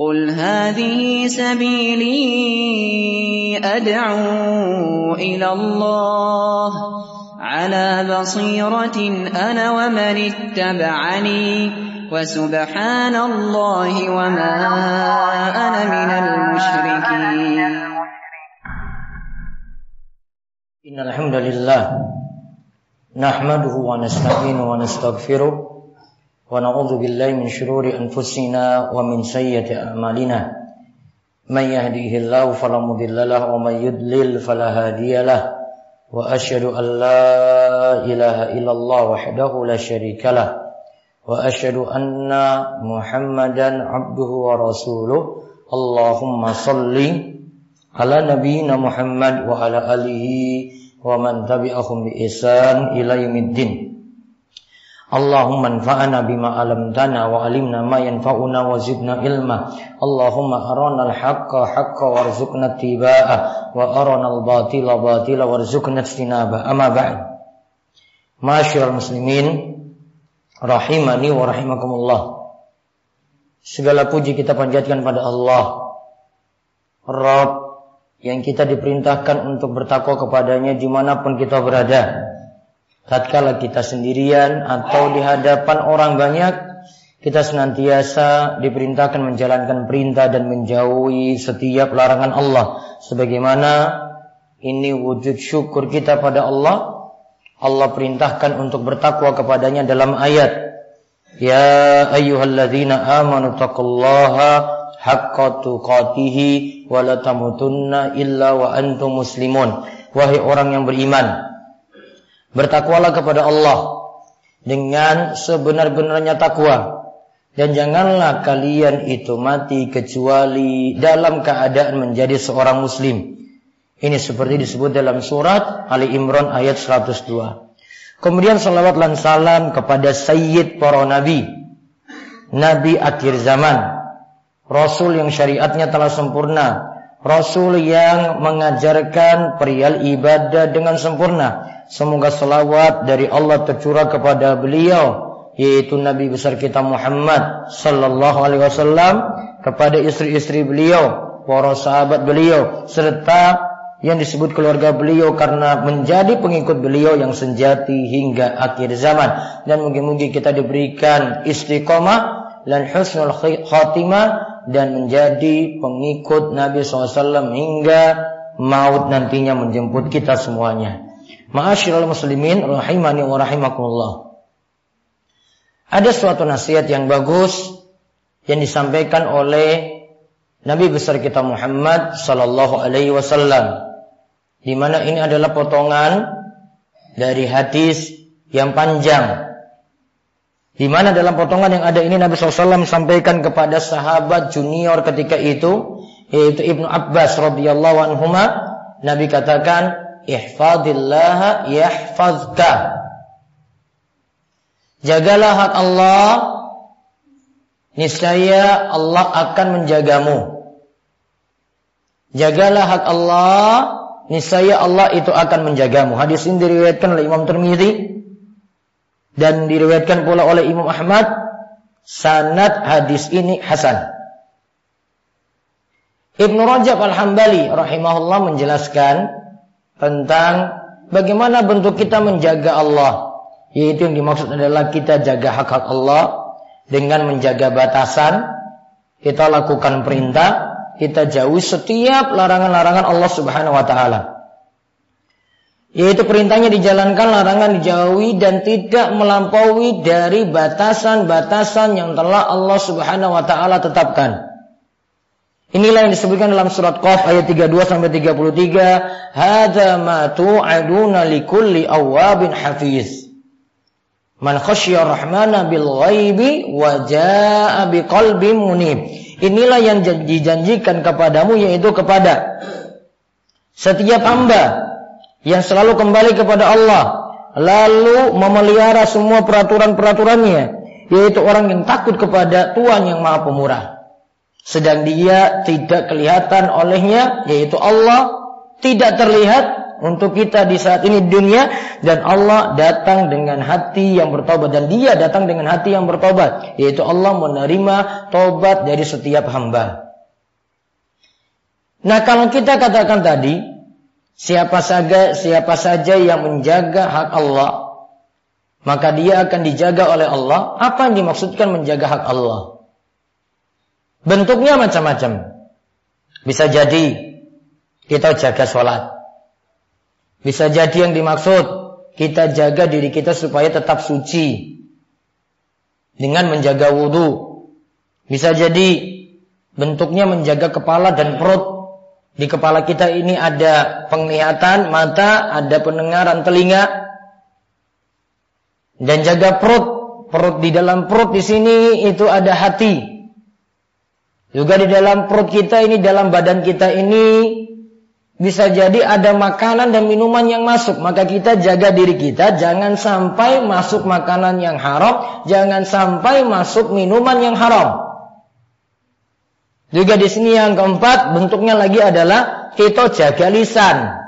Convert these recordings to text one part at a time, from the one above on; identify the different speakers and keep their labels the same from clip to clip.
Speaker 1: قل هذه سبيلي أدعو إلى الله على بصيرة أنا ومن اتبعني وسبحان الله وما أنا من المشركين.
Speaker 2: إن الحمد لله نحمده ونستعينه ونستغفره ونعوذ بالله من شرور أنفسنا ومن سيئة أعمالنا. من يهديه الله فلا مضل له ومن يضلل فلا هادي له. وأشهد أن لا إله إلا الله وحده لا شريك له. وأشهد أن محمدا عبده ورسوله. اللهم صل على نبينا محمد وعلى آله ومن تبعهم بإحسان إلى يوم الدين. اللهم انفعنا بما علمتنا وعلمنا ما ينفعنا وزدنا علما اللهم أرانا الحق حقا وارزقنا اتباعه وأرانا الباطل باطلا وارزقنا اجتنابه أما بعد معاشر المسلمين rahimani wa rahimakumullah Segala puji kita panjatkan pada Allah Rabb yang kita diperintahkan untuk bertakwa kepadanya dimanapun kita berada tatkala kita sendirian atau di hadapan orang banyak, kita senantiasa diperintahkan menjalankan perintah dan menjauhi setiap larangan Allah. Sebagaimana ini wujud syukur kita pada Allah. Allah perintahkan untuk bertakwa kepadanya dalam ayat. Ya ayyuhalladzina amanu taqullaha haqqa tuqatihi wa la tamutunna illa wa antum muslimun. Wahai orang yang beriman, Bertakwalah kepada Allah dengan sebenar-benarnya takwa. Dan janganlah kalian itu mati kecuali dalam keadaan menjadi seorang muslim. Ini seperti disebut dalam surat Ali Imran ayat 102. Kemudian salawat dan salam kepada sayyid para nabi, nabi akhir zaman, rasul yang syariatnya telah sempurna, rasul yang mengajarkan perihal ibadah dengan sempurna, Semoga selawat dari Allah tercurah kepada beliau yaitu Nabi besar kita Muhammad sallallahu alaihi wasallam kepada istri-istri beliau, para sahabat beliau serta yang disebut keluarga beliau karena menjadi pengikut beliau yang sejati hingga akhir zaman dan mungkin-mungkin kita diberikan istiqomah dan husnul khatimah dan menjadi pengikut Nabi SAW hingga maut nantinya menjemput kita semuanya. Ma'asyiral muslimin rahimani wa rahimakumullah. Ada suatu nasihat yang bagus yang disampaikan oleh Nabi besar kita Muhammad sallallahu alaihi wasallam. Di mana ini adalah potongan dari hadis yang panjang. Di mana dalam potongan yang ada ini Nabi SAW sampaikan kepada sahabat junior ketika itu yaitu Ibnu Abbas radhiyallahu anhuma Nabi katakan ihfadillaha yahfazka. Jagalah hak Allah, niscaya Allah akan menjagamu. Jagalah hak Allah, niscaya Allah itu akan menjagamu. Hadis ini diriwayatkan oleh Imam Tirmidzi dan diriwayatkan pula oleh Imam Ahmad. Sanad hadis ini hasan. Ibnu Rajab Al-Hambali rahimahullah menjelaskan tentang bagaimana bentuk kita menjaga Allah. Yaitu yang dimaksud adalah kita jaga hak-hak Allah dengan menjaga batasan, kita lakukan perintah, kita jauhi setiap larangan-larangan Allah Subhanahu wa taala. Yaitu perintahnya dijalankan, larangan dijauhi dan tidak melampaui dari batasan-batasan yang telah Allah Subhanahu wa taala tetapkan. Inilah yang disebutkan dalam surat Qaf ayat 32 sampai 33, "Hadza ma tu'aduna likulli awwabin hafiz." Man khasyiya rahmana bil ghaibi wa jaa'a biqalbin munib. Inilah yang dijanjikan kepadamu yaitu kepada setiap hamba yang selalu kembali kepada Allah lalu memelihara semua peraturan-peraturannya yaitu orang yang takut kepada Tuhan yang Maha Pemurah sedang dia tidak kelihatan olehnya yaitu Allah tidak terlihat untuk kita di saat ini dunia dan Allah datang dengan hati yang bertobat dan dia datang dengan hati yang bertobat yaitu Allah menerima tobat dari setiap hamba. Nah, kalau kita katakan tadi siapa saja siapa saja yang menjaga hak Allah maka dia akan dijaga oleh Allah. Apa yang dimaksudkan menjaga hak Allah? Bentuknya macam-macam. Bisa jadi kita jaga sholat. Bisa jadi yang dimaksud kita jaga diri kita supaya tetap suci dengan menjaga wudhu. Bisa jadi bentuknya menjaga kepala dan perut. Di kepala kita ini ada penglihatan mata, ada pendengaran telinga, dan jaga perut. Perut di dalam perut di sini itu ada hati. Juga di dalam perut kita ini, dalam badan kita ini bisa jadi ada makanan dan minuman yang masuk. Maka kita jaga diri kita, jangan sampai masuk makanan yang haram, jangan sampai masuk minuman yang haram. Juga di sini yang keempat, bentuknya lagi adalah kita jaga lisan.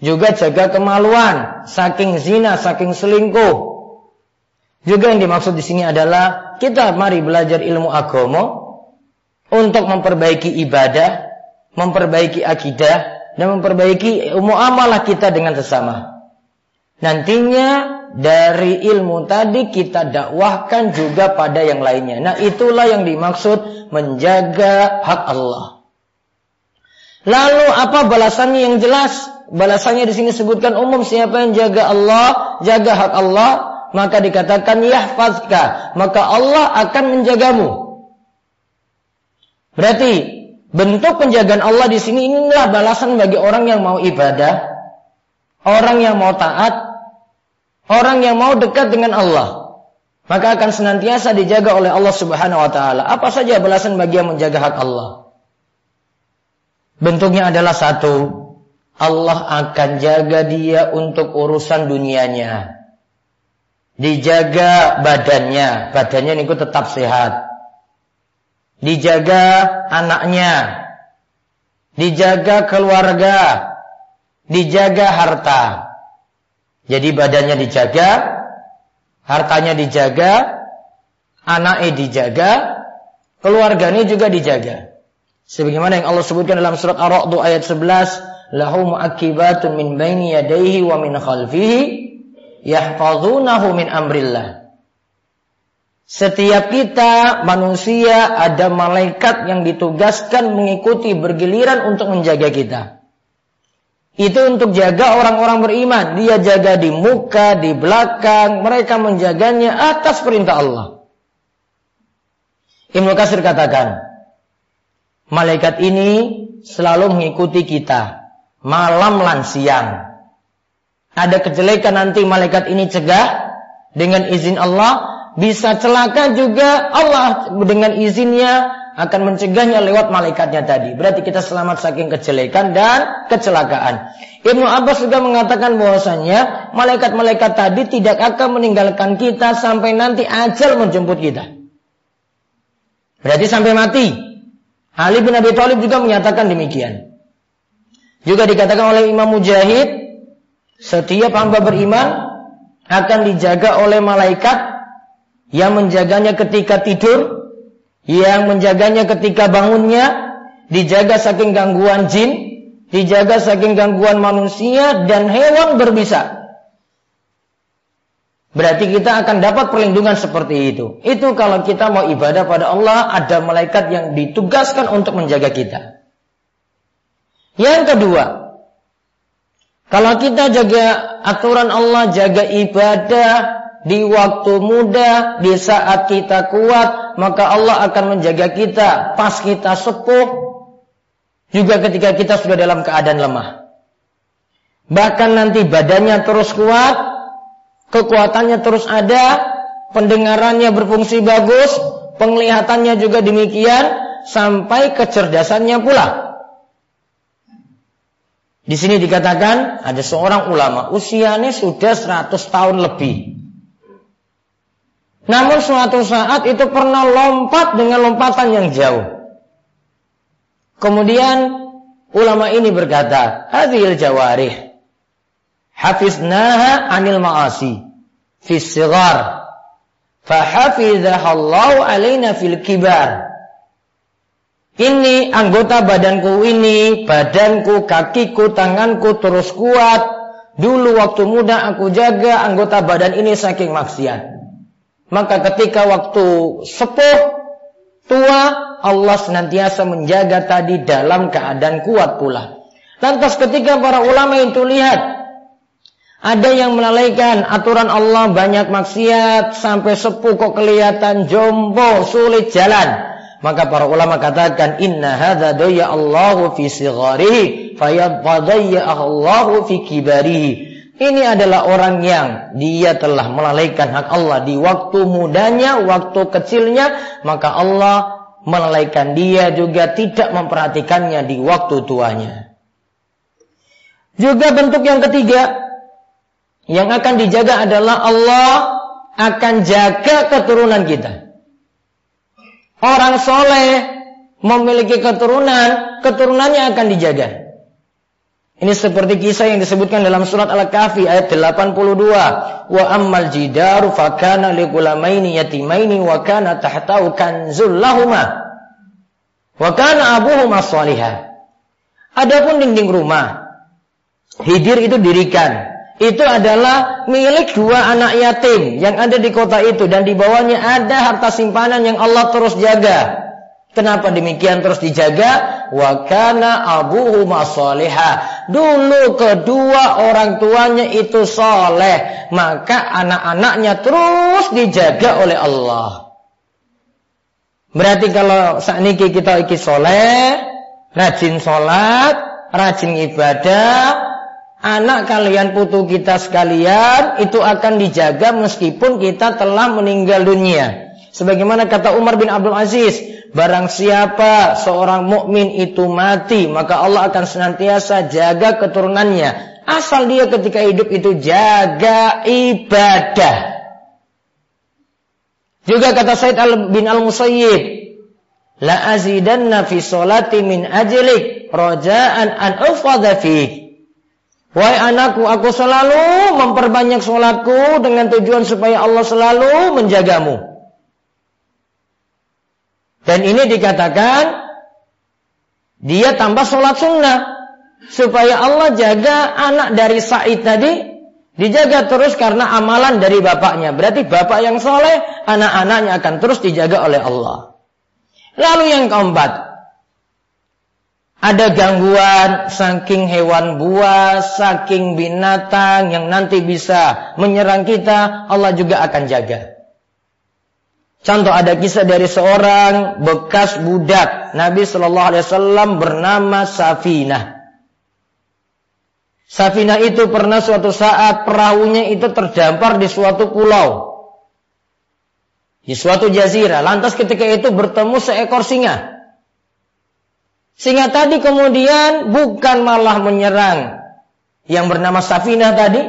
Speaker 2: Juga jaga kemaluan, saking zina, saking selingkuh. Juga yang dimaksud di sini adalah kita mari belajar ilmu agama, untuk memperbaiki ibadah, memperbaiki akidah, dan memperbaiki muamalah kita dengan sesama. Nantinya dari ilmu tadi kita dakwahkan juga pada yang lainnya. Nah, itulah yang dimaksud menjaga hak Allah. Lalu apa balasannya yang jelas? Balasannya di sini sebutkan umum siapa yang jaga Allah, jaga hak Allah, maka dikatakan yahfazka, maka Allah akan menjagamu. Berarti bentuk penjagaan Allah di sini inilah balasan bagi orang yang mau ibadah, orang yang mau taat, orang yang mau dekat dengan Allah. Maka akan senantiasa dijaga oleh Allah Subhanahu wa taala. Apa saja balasan bagi yang menjaga hak Allah? Bentuknya adalah satu, Allah akan jaga dia untuk urusan dunianya. Dijaga badannya, badannya ini tetap sehat dijaga anaknya, dijaga keluarga, dijaga harta. Jadi badannya dijaga, hartanya dijaga, anaknya dijaga, keluarganya juga dijaga. Sebagaimana yang Allah sebutkan dalam surat Ar-Ra'd ayat 11, lahu mu'akibatun min baini yadayhi wa min khalfihi yahfazunahu min amrillah. Setiap kita manusia ada malaikat yang ditugaskan mengikuti bergiliran untuk menjaga kita. Itu untuk jaga orang-orang beriman. Dia jaga di muka, di belakang. Mereka menjaganya atas perintah Allah. Ibnu Kasir katakan, malaikat ini selalu mengikuti kita. Malam lan siang. Ada kejelekan nanti malaikat ini cegah dengan izin Allah bisa celaka juga Allah dengan izinnya akan mencegahnya lewat malaikatnya tadi. Berarti kita selamat saking kejelekan dan kecelakaan. Ibnu Abbas juga mengatakan bahwasanya malaikat-malaikat tadi tidak akan meninggalkan kita sampai nanti ajal menjemput kita. Berarti sampai mati. Ali bin Abi Thalib juga menyatakan demikian. Juga dikatakan oleh Imam Mujahid, setiap hamba beriman akan dijaga oleh malaikat yang menjaganya ketika tidur, yang menjaganya ketika bangunnya, dijaga saking gangguan jin, dijaga saking gangguan manusia dan hewan berbisa. Berarti kita akan dapat perlindungan seperti itu. Itu kalau kita mau ibadah pada Allah, ada malaikat yang ditugaskan untuk menjaga kita. Yang kedua, kalau kita jaga aturan Allah, jaga ibadah, di waktu muda, di saat kita kuat, maka Allah akan menjaga kita pas kita sepuh, juga ketika kita sudah dalam keadaan lemah. Bahkan nanti badannya terus kuat, kekuatannya terus ada, pendengarannya berfungsi bagus, penglihatannya juga demikian, sampai kecerdasannya pula. Di sini dikatakan ada seorang ulama usianya sudah 100 tahun lebih. Namun suatu saat itu pernah lompat dengan lompatan yang jauh. Kemudian Ulama ini berkata, hadhil jawarih hafiznaha anil ma'asi fi sigar fahafizahallahu alaina fil kibar. Ini anggota badanku ini, badanku, kakiku, tanganku terus kuat. Dulu waktu muda aku jaga anggota badan ini saking maksiat. Maka ketika waktu sepuh, tua, Allah senantiasa menjaga tadi dalam keadaan kuat pula. Lantas ketika para ulama itu lihat ada yang melalaikan aturan Allah banyak maksiat sampai sepuh kok kelihatan jombo sulit jalan. Maka para ulama katakan inna hadza daya Allahu fi sigharihi fayadaya Allahu fi kibarihi. Ini adalah orang yang dia telah melalaikan hak Allah di waktu mudanya, waktu kecilnya, maka Allah melalaikan dia juga tidak memperhatikannya di waktu tuanya. Juga bentuk yang ketiga yang akan dijaga adalah Allah akan jaga keturunan kita. Orang soleh memiliki keturunan, keturunannya akan dijaga. Ini seperti kisah yang disebutkan dalam surat Al-Kahfi ayat 82. Wa ammal jidaru fakana liqulamaini yatimaini wa kana tahtahu kanzul lahuma. Wa kana abuhuma salihah. Adapun dinding rumah, Hidir itu dirikan itu adalah milik dua anak yatim yang ada di kota itu dan di bawahnya ada harta simpanan yang Allah terus jaga. Kenapa demikian terus dijaga? Wa kana abuhu. Dulu kedua orang tuanya itu soleh, maka anak-anaknya terus dijaga oleh Allah. Berarti kalau saat ini kita iki soleh, rajin sholat, rajin ibadah, anak kalian putu kita sekalian itu akan dijaga meskipun kita telah meninggal dunia. Sebagaimana kata Umar bin Abdul Aziz, barang siapa seorang mukmin itu mati, maka Allah akan senantiasa jaga keturunannya. Asal dia ketika hidup itu jaga ibadah. Juga kata Said al bin Al-Musayyib, La azidanna fi solati min ajlik rojaan an ufadha fihi. Wahai anakku, aku selalu memperbanyak sholatku dengan tujuan supaya Allah selalu menjagamu. Dan ini dikatakan dia tambah sholat sunnah supaya Allah jaga anak dari Said tadi dijaga terus karena amalan dari bapaknya. Berarti bapak yang soleh, anak-anaknya akan terus dijaga oleh Allah. Lalu yang keempat, ada gangguan saking hewan buas, saking binatang yang nanti bisa menyerang kita, Allah juga akan jaga. Contoh ada kisah dari seorang bekas budak Nabi Shallallahu Alaihi Wasallam bernama Safinah. Safinah itu pernah suatu saat perahunya itu terdampar di suatu pulau. Di suatu jazirah. Lantas ketika itu bertemu seekor singa. Sehingga tadi kemudian bukan malah menyerang yang bernama Safinah tadi,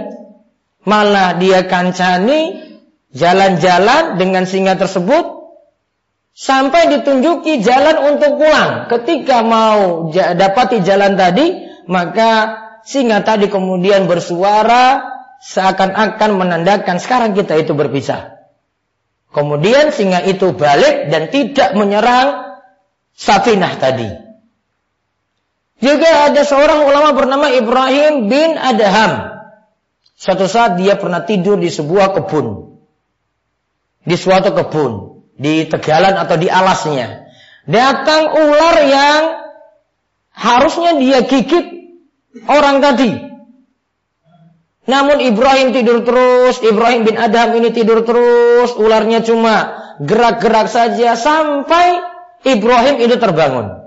Speaker 2: malah dia kancani jalan-jalan dengan singa tersebut sampai ditunjuki jalan untuk pulang. Ketika mau dapati jalan tadi, maka singa tadi kemudian bersuara seakan-akan menandakan sekarang kita itu berpisah. Kemudian singa itu balik dan tidak menyerang Safinah tadi. Juga ada seorang ulama bernama Ibrahim bin Adham. Suatu saat dia pernah tidur di sebuah kebun. Di suatu kebun. Di tegalan atau di alasnya. Datang ular yang harusnya dia gigit orang tadi. Namun Ibrahim tidur terus, Ibrahim bin Adham ini tidur terus, ularnya cuma gerak-gerak saja sampai Ibrahim itu terbangun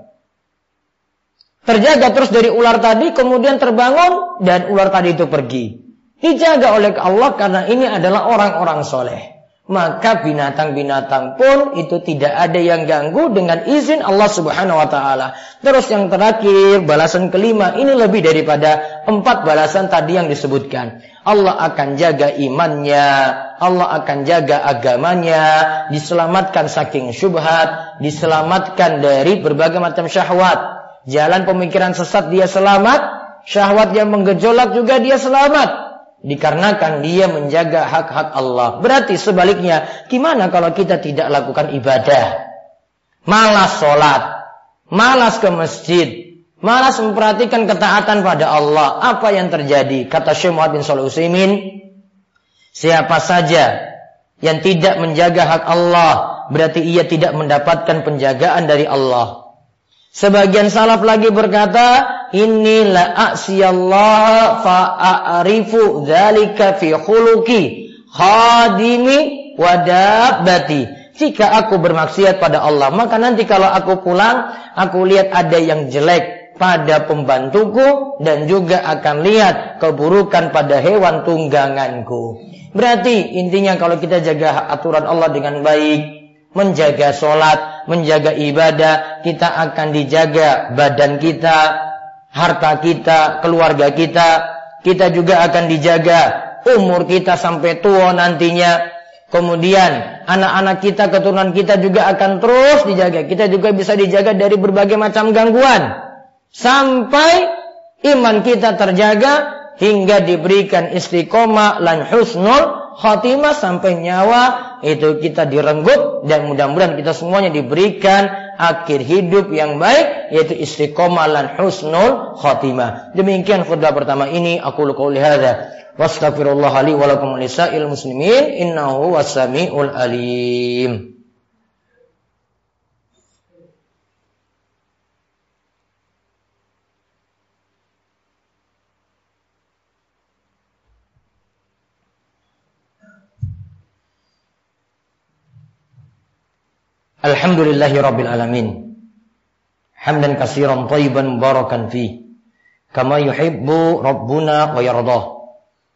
Speaker 2: terjaga terus dari ular tadi, kemudian terbangun dan ular tadi itu pergi. Dijaga oleh Allah karena ini adalah orang-orang soleh. Maka binatang-binatang pun itu tidak ada yang ganggu dengan izin Allah Subhanahu wa taala. Terus yang terakhir, balasan kelima ini lebih daripada empat balasan tadi yang disebutkan. Allah akan jaga imannya, Allah akan jaga agamanya, diselamatkan saking syubhat, diselamatkan dari berbagai macam syahwat, jalan pemikiran sesat dia selamat, syahwat yang menggejolak juga dia selamat. Dikarenakan dia menjaga hak-hak Allah. Berarti sebaliknya, gimana kalau kita tidak lakukan ibadah? Malas sholat, malas ke masjid, malas memperhatikan ketaatan pada Allah. Apa yang terjadi? Kata Syekh Muhammad bin Shalih siapa saja yang tidak menjaga hak Allah, berarti ia tidak mendapatkan penjagaan dari Allah. Sebagian salaf lagi berkata, inilah aksiyallah fa'arifu dzalika fi khuluqi khadimi wadabati. Jika aku bermaksiat pada Allah, maka nanti kalau aku pulang, aku lihat ada yang jelek pada pembantuku dan juga akan lihat keburukan pada hewan tungganganku. Berarti intinya kalau kita jaga aturan Allah dengan baik, menjaga sholat, menjaga ibadah, kita akan dijaga badan kita, harta kita, keluarga kita, kita juga akan dijaga umur kita sampai tua nantinya. Kemudian anak-anak kita, keturunan kita juga akan terus dijaga. Kita juga bisa dijaga dari berbagai macam gangguan. Sampai iman kita terjaga hingga diberikan istiqomah lan husnul khatimah sampai nyawa itu kita direnggut dan mudah-mudahan kita semuanya diberikan akhir hidup yang baik yaitu istiqomah lan husnul khatimah. Demikian khutbah pertama ini aku qouli hadza wastaghfirullah li wa lakum muslimin innahu wasamiul alim. Alhamdulillahi Rabbil Alamin. Hamdan kasiran tayyiban mubarakan fi. Kama yuhibbu Rabbuna wa yardah.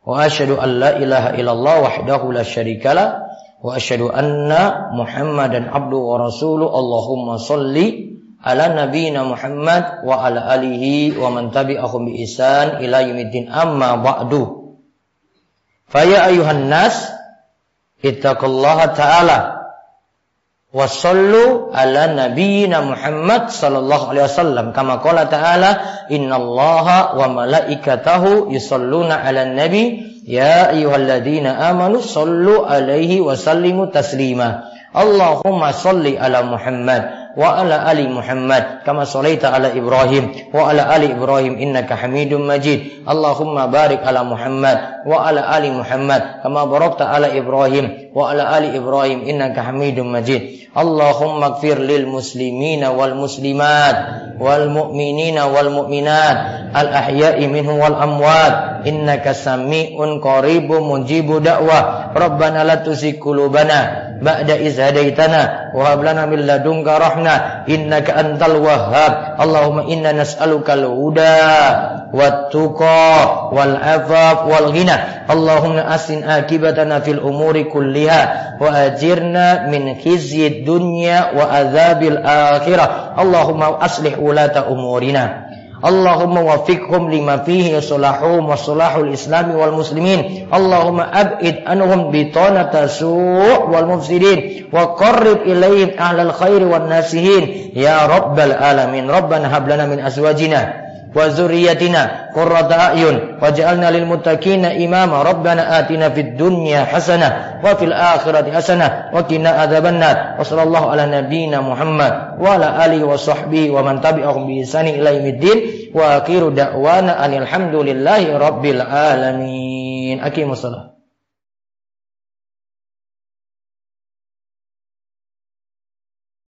Speaker 2: Wa asyhadu an la ilaha illallah wahdahu la. Wa asyhadu anna Muhammadan abdu wa rasuluh. Ala nabiyina Muhammad wa ala alihi wa man tabi'ahum bi ihsan ila amma ba'du. Faya ayuhan nas ittaqullaha ta'ala Wasallu ala nabiyyina Muhammad sallallahu alaihi wasallam. Kama qala ta'ala innallaha wa malaikatahu yusalluna ala nabi. Ya ayyuhalladzina amanu sallu alaihi wa sallimu taslima Allahumma salli ala Muhammad wa ala ali Muhammad kama shalaita ala Ibrahim wa ala ali Ibrahim innaka Hamidum Majid. Allahumma barik ala Muhammad wa ala ali Muhammad kama barakta ala Ibrahim wa ala ali Ibrahim innaka Hamidum Majid. Allahumma ighfir lil muslimina wal muslimat wal mu'minina wal mu'minat al ahya'i minhum wal amwat. Innaka sami'un qaribun mujibu da'wah. Rabbana la tuzigh ba'da iz hadaitana wa hab lana min ladunka rahmah innaka antal wahhab Allahumma inna nas'aluka al-huda wat tuqa wal afaf wal ghina Allahumma asin akibatana fil umuri kulliha wa ajirna min khizyid dunya wa adzabil akhirah Allahumma aslih ulata umurina اللهم وفقهم لما فيه صلاحهم وصلاح الإسلام والمسلمين اللهم أبعد عنهم بطانة سوء والمفسدين وقرب إليهم أهل الخير والناسهين يا رب العالمين ربنا هب لنا من أزواجنا Wa zurriyyatina qurrata a'yun waj'alna lil muttaqina imama rabbana atina fid dunya hasanah wa fil akhirati hasanah wa qina adzabannar wa sallallahu ala nabiyyina Muhammad wa ala alihi wa sahbihi wa man tabi'ahum bi ihsani ila yaumiddin wa akhiru da'wana alhamdulillahi rabbil alamin aqimus salat